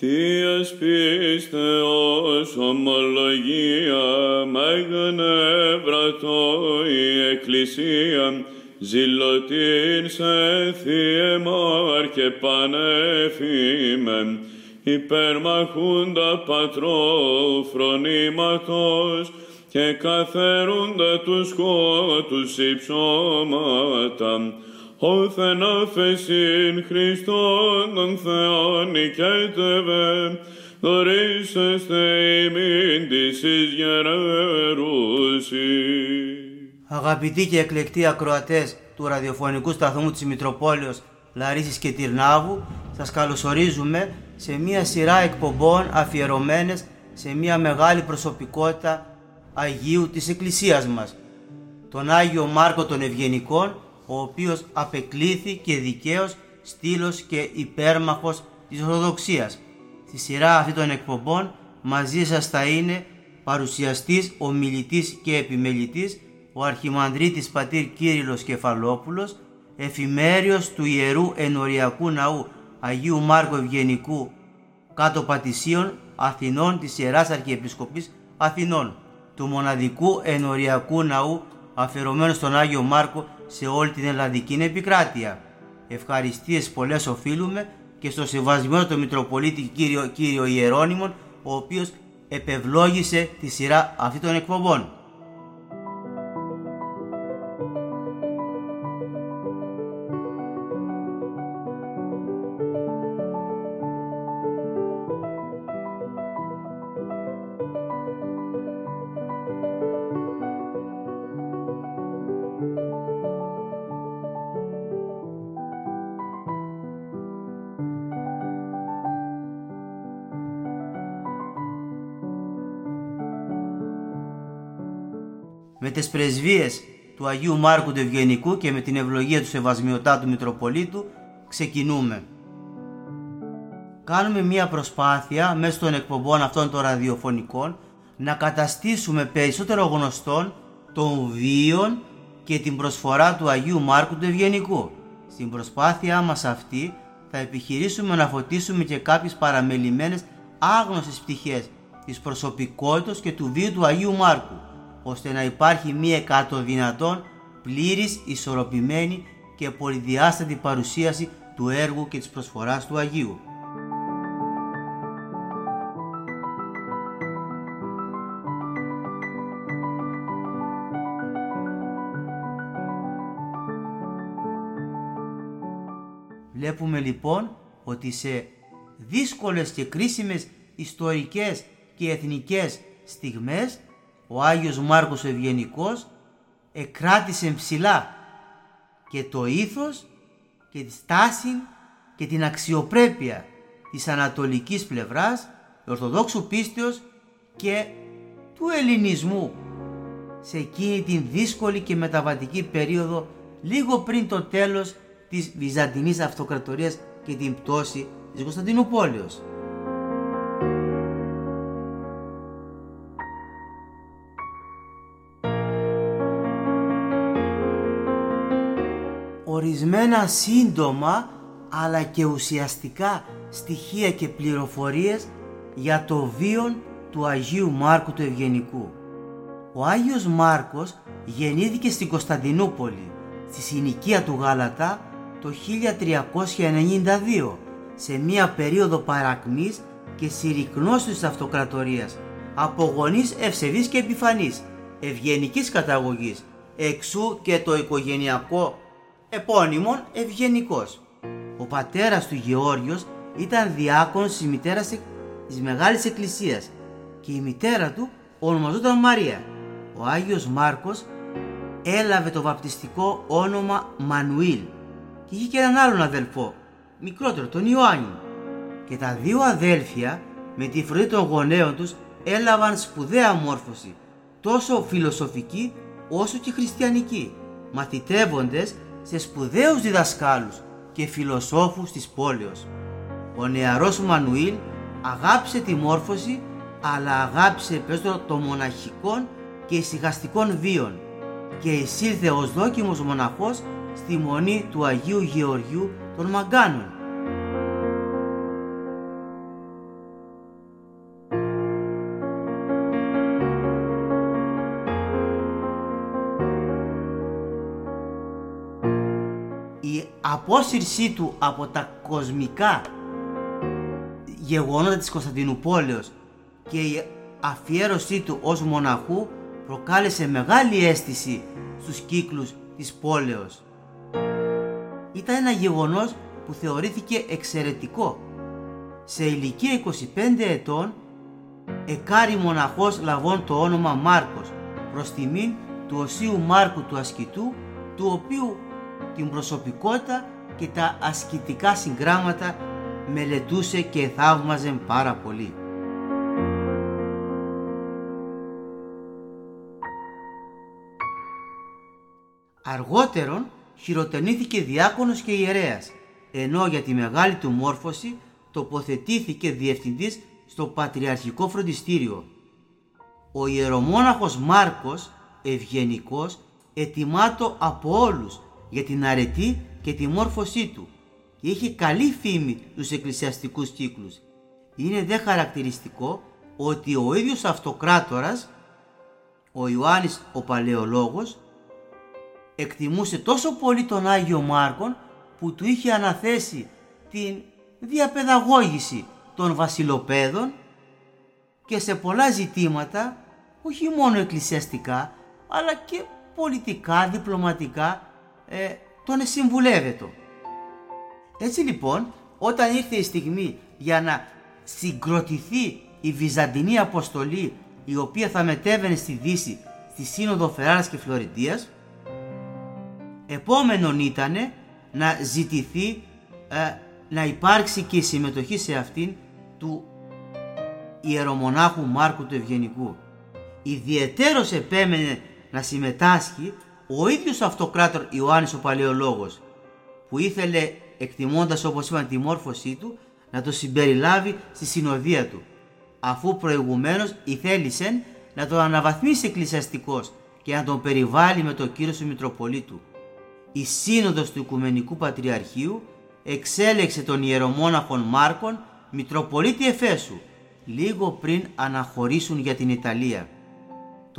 Θείας πίστεως ομολογία μεγνεύρατο η Εκκλησία. Ζηλωτήν σε θύεμαρ και πανέφημε. Υπερμαχούντα πατρό φρονήματος και καθέρунτα τους σκότους υψώματα όθεν αφεσίν Χριστόν τον Θεόν νικέτευε, δωρήσεστε ημίν της εις Αγαπητοί και εκλεκτοί ακροατές του ραδιοφωνικού σταθμού της Μητροπόλεως Λαρίσης και Τυρνάβου, σας καλωσορίζουμε σε μια σειρά εκπομπών αφιερωμένες σε μια μεγάλη προσωπικότητα Αγίου της Εκκλησίας μας, τον Άγιο Μάρκο των Ευγενικών, ο οποίος απεκλήθη και δικαίως στήλος και υπέρμαχος της Ορθοδοξίας. Στη σειρά αυτή των εκπομπών μαζί σας θα είναι παρουσιαστής, ομιλητής και επιμελητής ο Αρχιμανδρίτης Πατήρ Κύριλλος Κεφαλόπουλος, εφημέριος του Ιερού Ενοριακού Ναού Αγίου Μάρκου Ευγενικού κάτω Πατησίων Αθηνών της Ιεράς Αρχιεπισκοπής Αθηνών, του μοναδικού ενοριακού ναού αφιερωμένου στον Άγιο Μάρκο σε όλη την Ελλαδική επικράτεια. Ευχαριστίες πολλές οφείλουμε και στο σεβασμένο του Μητροπολίτη κύριο, κύριο Ιερώνυμον, ο οποίος επευλόγησε τη σειρά αυτή των εκπομπών. Με τις πρεσβείες του Αγίου Μάρκου του Ευγενικού και με την ευλογία του Σεβασμιωτάτου Μητροπολίτου ξεκινούμε. Κάνουμε μία προσπάθεια μέσω των εκπομπών αυτών των ραδιοφωνικών να καταστήσουμε περισσότερο γνωστόν των βίων και την προσφορά του Αγίου Μάρκου του Ευγενικού. Στην προσπάθειά μας αυτή θα επιχειρήσουμε να φωτίσουμε και κάποιες παραμελημένες άγνωστες πτυχές της προσωπικότητας και του βίου του Αγίου Μάρκου ώστε να υπάρχει μία εκατό δυνατόν πλήρης, ισορροπημένη και πολυδιάστατη παρουσίαση του έργου και της προσφοράς του Αγίου. Βλέπουμε λοιπόν ότι σε δύσκολες και κρίσιμες ιστορικές και εθνικές στιγμές ο Άγιος Μάρκος Ευγενικός εκράτησε ψηλά και το ήθος και τη στάση και την αξιοπρέπεια της ανατολικής πλευράς Ορθοδόξου πίστεως και του ελληνισμού σε εκείνη την δύσκολη και μεταβατική περίοδο λίγο πριν το τέλος της Βυζαντινής Αυτοκρατορίας και την πτώση της Κωνσταντινούπολης. Ορισμένα σύντομα αλλά και ουσιαστικά στοιχεία και πληροφορίες για το βίο του Αγίου Μάρκου του Ευγενικού. Ο Άγιος Μάρκος γεννήθηκε στην Κωνσταντινούπολη στη συνοικία του Γάλατα το 1392 σε μία περίοδο παρακμής και συρρυκνώσεως της αυτοκρατορίας από γονείς ευσεβείς και επιφανείς, ευγενικής καταγωγής, εξού και το οικογενειακό επώνυμον Ευγενικός. Ο πατέρας του Γεώργιος ήταν διάκονος της μητέρας της Μεγάλης Εκκλησίας και η μητέρα του ονομαζόταν Μαρία. Ο Άγιος Μάρκος έλαβε το βαπτιστικό όνομα Μανουήλ και είχε και έναν άλλον αδελφό, μικρότερο, τον Ιωάννη. Και τα δύο αδέλφια με τη φροντίδα των γονέων τους έλαβαν σπουδαία μόρφωση, τόσο φιλοσοφική όσο και χριστιανική, μαθητεύοντες σε σπουδαίους διδασκάλους και φιλοσόφους της πόλεως. Ο νεαρός Μανουήλ αγάπησε τη μόρφωση αλλά αγάπησε περισσότερο το μοναχικό και ησυχαστικών βίων και εισήλθε ως δόκιμος μοναχός στη μονή του Αγίου Γεωργιού των Μαγκάνων. Απόσυρσή του από τα κοσμικά γεγονότα της Κωνσταντινούπολεως και η αφιέρωσή του ως μοναχού προκάλεσε μεγάλη αίσθηση στους κύκλους της πόλεως. Ήταν ένα γεγονός που θεωρήθηκε εξαιρετικό. Σε ηλικία 25 ετών εκάρι μοναχός λαβών το όνομα Μάρκος προς τιμήν του Οσίου Μάρκου του Ασκητού του οποίου την προσωπικότητα και τα ασκητικά συγγράμματα μελετούσε και θαύμαζε πάρα πολύ. Αργότερον χειροτενήθηκε διάκονος και ιερέας, ενώ για τη μεγάλη του μόρφωση τοποθετήθηκε διευθυντής στο Πατριαρχικό Φροντιστήριο. Ο ιερομόναχος Μάρκος, ευγενικός, ετοιμάτο από όλους για την αρετή και τη μόρφωσή του και είχε καλή φήμη στους εκκλησιαστικούς κύκλους. Είναι δε χαρακτηριστικό ότι ο ίδιος αυτοκράτορας, ο Ιωάννης ο Παλαιολόγος, εκτιμούσε τόσο πολύ τον Άγιο Μάρκον που του είχε αναθέσει την διαπαιδαγώγηση των βασιλοπαίδων και σε πολλά ζητήματα, όχι μόνο εκκλησιαστικά, αλλά και πολιτικά, διπλωματικά, ε, τον συμβουλεύεται. Έτσι λοιπόν, όταν ήρθε η στιγμή για να συγκροτηθεί η Βυζαντινή Αποστολή η οποία θα μετέβαινε στη Δύση στη Σύνοδο Φεράρας και Φλωρεντίας επόμενον ήταν να ζητηθεί ε, να υπάρξει και η συμμετοχή σε αυτήν του ιερομονάχου Μάρκου του Ευγενικού. Ιδιαιτέρως επέμενε να συμμετάσχει ο ίδιος αυτοκράτορ Ιωάννης ο Παλαιολόγος που ήθελε εκτιμώντας όπως είπαν τη μόρφωσή του να το συμπεριλάβει στη συνοδεία του αφού προηγουμένως ηθέλησεν να τον αναβαθμίσει εκκλησιαστικός και να τον περιβάλλει με το κύρος του Μητροπολίτου. Η σύνοδος του Οικουμενικού Πατριαρχείου εξέλεξε τον ιερομόναχον Μάρκον Μητροπολίτη Εφέσου λίγο πριν αναχωρήσουν για την Ιταλία.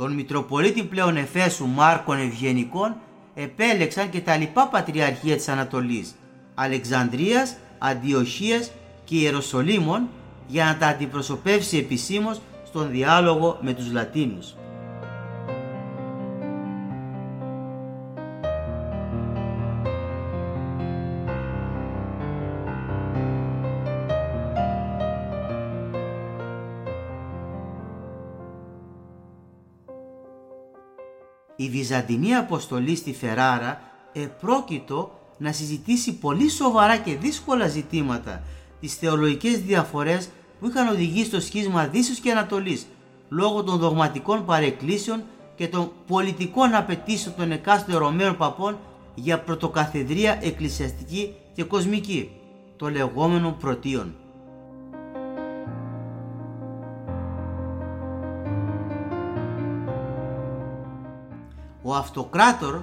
Τον Μητροπολίτη πλέον Εφέσου Μάρκον Ευγενικών επέλεξαν και τα λοιπά πατριαρχία της Ανατολής Αλεξανδρίας, Αντιοχίας και Ιεροσολύμων για να τα αντιπροσωπεύσει επισήμως στον διάλογο με τους Λατίνους. Η Βυζαντινή Αποστολή στη Φεράρα επρόκειτο να συζητήσει πολύ σοβαρά και δύσκολα ζητήματα, τις θεολογικές διαφορές που είχαν οδηγήσει στο σχίσμα Δύσης και Ανατολής λόγω των δογματικών παρεκκλήσεων και των πολιτικών απαιτήσεων των εκάστοτε Ρωμαίων παπών για πρωτοκαθεδρία εκκλησιαστική και κοσμική, το λεγόμενο πρωτίον. Ο αυτοκράτορ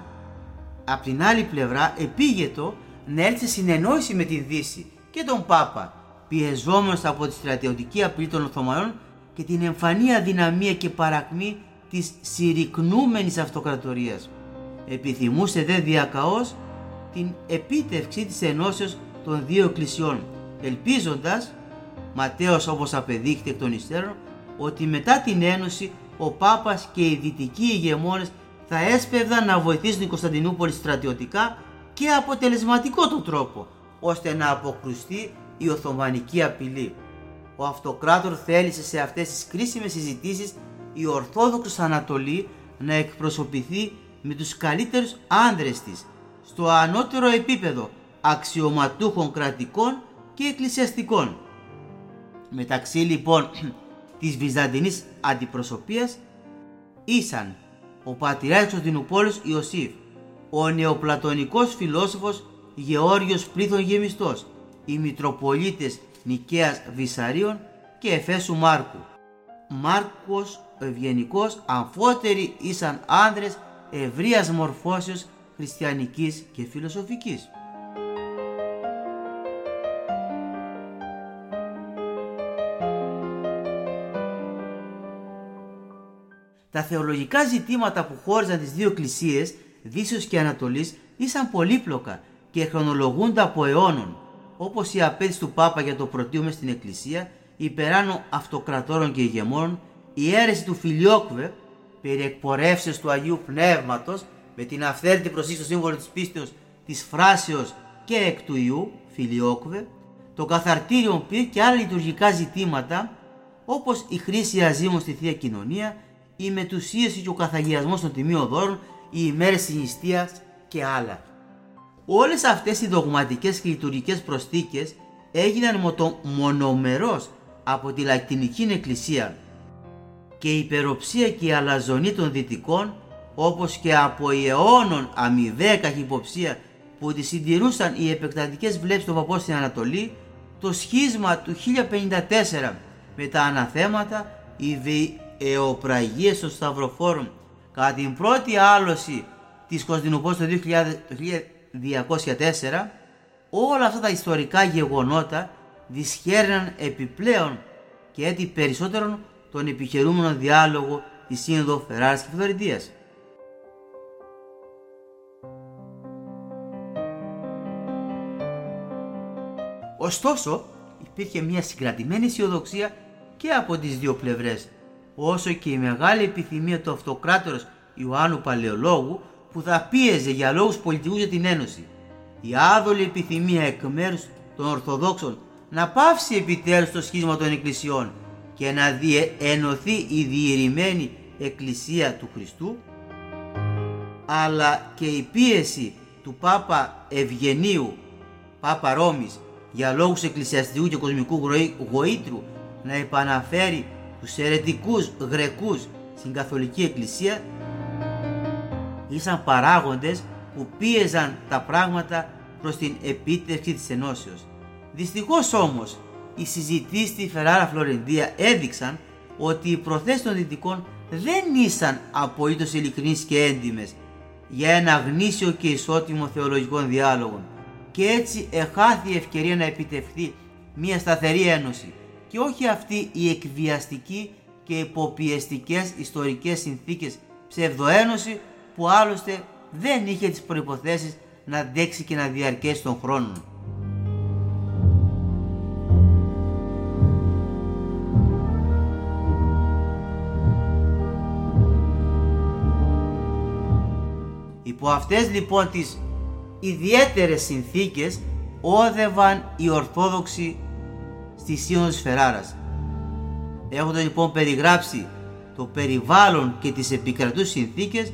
Απ' την άλλη πλευρά επίγετο να έρθει σε συνεννόηση με τη Δύση και τον Πάπα, πιεζόμενος από τη στρατιωτική απειλή των Οθωμανών και την εμφανή αδυναμία και παρακμή της συρρυκνούμενης αυτοκρατορίας. Επιθυμούσε δε διακαώς την επίτευξη της ενώσεως των δύο εκκλησιών, ελπίζοντας, Ματέος όπως απεδείχθηκε εκ των υστέρων, ότι μετά την ένωση ο Πάπας και οι δυτικοί ηγεμόνες θα έσπευδαν να βοηθήσουν την Κωνσταντινούπολη στρατιωτικά και αποτελεσματικό τον τρόπο, ώστε να αποκρουστεί η Οθωμανική απειλή. Ο Αυτοκράτορ θέλησε σε αυτές τις κρίσιμες συζητήσεις η Ορθόδοξη Ανατολή να εκπροσωπηθεί με τους καλύτερους άνδρες της, στο ανώτερο επίπεδο αξιωματούχων κρατικών και εκκλησιαστικών. Μεταξύ λοιπόν της Βυζαντινής αντιπροσωπείας ήσαν ο πατριάρχης Κωνσταντινούπολης Ιωσήφ, ο νεοπλατωνικός φιλόσοφος Γεώργιος Πλήθων Γεμιστός, οι Μητροπολίτες Νικαίας Βυσαρίων και Εφέσου Μάρκου. Μάρκος Ευγενικός αμφότεροι ήσαν άνδρες ευρείας μορφώσεως χριστιανικής και φιλοσοφικής. Τα θεολογικά ζητήματα που χώριζαν τις δύο εκκλησίες, Δύσεως και Ανατολής, ήσαν πολύπλοκα και χρονολογούνται από αιώνων, όπως η απέτηση του Πάπα για το πρωτείο στην Εκκλησία, υπεράνω αυτοκρατόρων και ηγεμόνων, η αίρεση του Φιλιόκβε περί εκπορεύσεως του Αγίου Πνεύματος με την αυθαίρετη προσήκη στο σύμβολο της πίστεως της φράσεως και εκ του Ιού, Φιλιόκβε, το καθαρτήριο πυρ και άλλα λειτουργικά ζητήματα όπως η χρήση αζήμων στη Θεία Κοινωνία, η μετουσίαση και ο καθαγιασμός των τιμίων δώρων, οι ημέρες της και άλλα. Όλες αυτές οι δογματικές και λειτουργικές προστίκες έγιναν μονομερός από τη Λατινική Εκκλησία και η υπεροψία και η αλαζονή των δυτικών όπως και από η αιώνων αμοιβαία καχυποψία που τη συντηρούσαν οι επεκτατικές βλέψεις των παππών στην Ανατολή, το σχίσμα του 1054 με τα αναθέματα, οι βιαιοπραγίες των Σταυροφόρων κατά την πρώτη άλωση της Κωνσταντινούπολης το 1204, όλα αυτά τα ιστορικά γεγονότα δυσχέρναν επιπλέον και έτσι περισσότερον τον επιχειρούμενο διάλογο της Σύνοδο Φεράρας και Φεδωρητίας. Ωστόσο, υπήρχε μια συγκρατημένη αισιοδοξία και από τις δύο πλευρές, όσο και η μεγάλη επιθυμία του αυτοκράτορος Ιωάννου Παλαιολόγου που θα πίεζε για λόγους πολιτικούς για την Ένωση. Η άδολη επιθυμία εκ μέρους των Ορθοδόξων να πάυσει επιτέλους το σχίσμα των εκκλησιών και να ενωθεί η διηρημένη εκκλησία του Χριστού αλλά και η πίεση του Πάπα Ευγενίου, Πάπα Ρώμης για λόγους εκκλησιαστικού και κοσμικού γοήτρου να επαναφέρει τους αιρετικούς Γρεκούς στην Καθολική Εκκλησία ήσαν παράγοντες που πίεζαν τα πράγματα προς την επίτευξη της ενώσεως. Δυστυχώς όμως οι συζητήσεις στη Φεράρα Φλωρεντία έδειξαν ότι οι προθέσεις των δυτικών δεν ήσαν απολύτως ειλικρινείς και έντιμες για ένα γνήσιο και ισότιμο θεολογικό διάλογο και έτσι εχάθη η ευκαιρία να επιτευχθεί μια σταθερή ένωση και όχι αυτή η εκβιαστική και υποπιεστικές ιστορικές συνθήκες ψευδοένωση που άλλωστε δεν είχε τις προϋποθέσεις να αντέξει και να διαρκέσει τον χρόνο. Υπό αυτές λοιπόν τις ιδιαίτερες συνθήκες όδευαν οι Ορθόδοξοι στη Σύνοδο της Φεράρας. Έχοντας λοιπόν περιγράψει το περιβάλλον και τις επικρατούς συνθήκες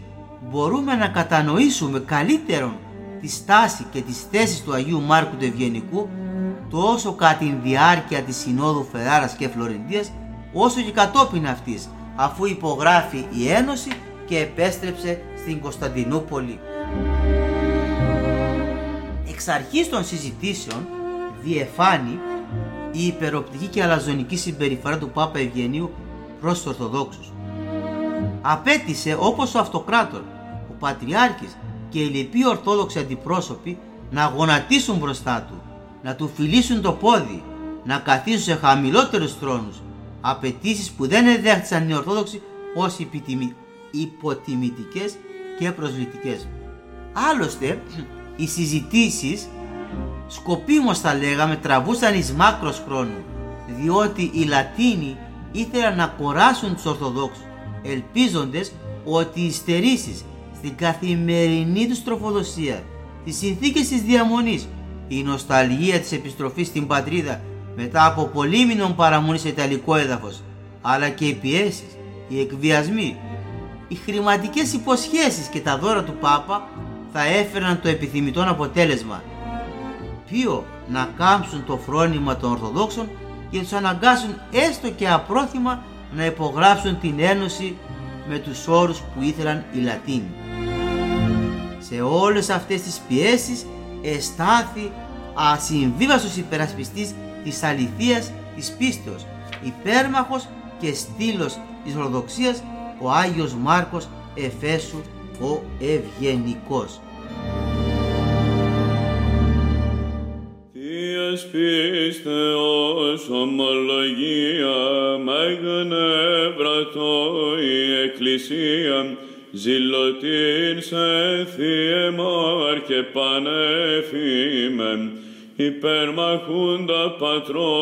μπορούμε να κατανοήσουμε καλύτερον τη στάση και τις θέσεις του Αγίου Μάρκου του Ευγενικού τόσο κατά τη διάρκεια της Συνόδου Φεράρας και Φλωρεντίας όσο και κατόπιν αυτής αφού υπογράφει η Ένωση και επέστρεψε στην Κωνσταντινούπολη. Εξ αρχής των συζητήσεων διεφάνει η υπεροπτική και αλαζονική συμπεριφορά του Πάπα Ευγενίου προς τους Ορθοδόξους. Απέτησε όπως ο Αυτοκράτορ, ο Πατριάρχης και οι λοιποί Ορθόδοξοι αντιπρόσωποι να γονατίσουν μπροστά του, να του φιλήσουν το πόδι, να καθίσουν σε χαμηλότερους θρόνους, απαιτήσεις που δεν εδέχτησαν οι Ορθόδοξοι ως υποτιμητικές και προσβλητικές. Άλλωστε, οι συζητήσεις σκοπίμως θα λέγαμε τραβούσαν εις μάκρος χρόνου διότι οι Λατίνοι ήθελαν να κοράσουν τους Ορθοδόξους ελπίζοντες ότι οι στερήσεις στην καθημερινή τους τροφοδοσία τις συνθήκες της διαμονής η νοσταλγία της επιστροφής στην πατρίδα μετά από πολύμηνων παραμονής σε ιταλικό έδαφος αλλά και οι πιέσεις, οι εκβιασμοί, οι χρηματικές υποσχέσεις και τα δώρα του Πάπα θα έφεραν το επιθυμητό αποτέλεσμα. Ποιο να κάμψουν το φρόνημα των Ορθοδόξων και τους αναγκάσουν έστω και απρόθυμα να υπογράψουν την ένωση με τους όρους που ήθελαν οι Λατίνοι. Σε όλες αυτές τις πιέσεις εστάθη ασυμβίβαστος υπερασπιστής της αληθείας της πίστεως, υπέρμαχος και στήλος της Ορθοδοξίας ο Άγιος Μάρκος Εφέσου ο Ευγενικός. Θείας πίστεως ομολογία μέγνευρατό η Εκκλησία. Ζηλωτήν σε θύεμαρ και πανέφημεν, υπερμαχούντα πατρό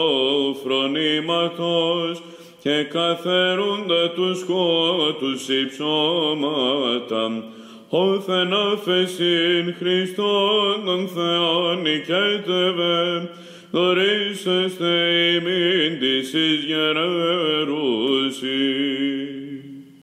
φρονήματος και καθερούντα τους σκότους υψώματα, όθεν αφεσίν Χριστόν τον Θεόν νικέτευε, δωρήσεστε ημίν της εις γερερούσι.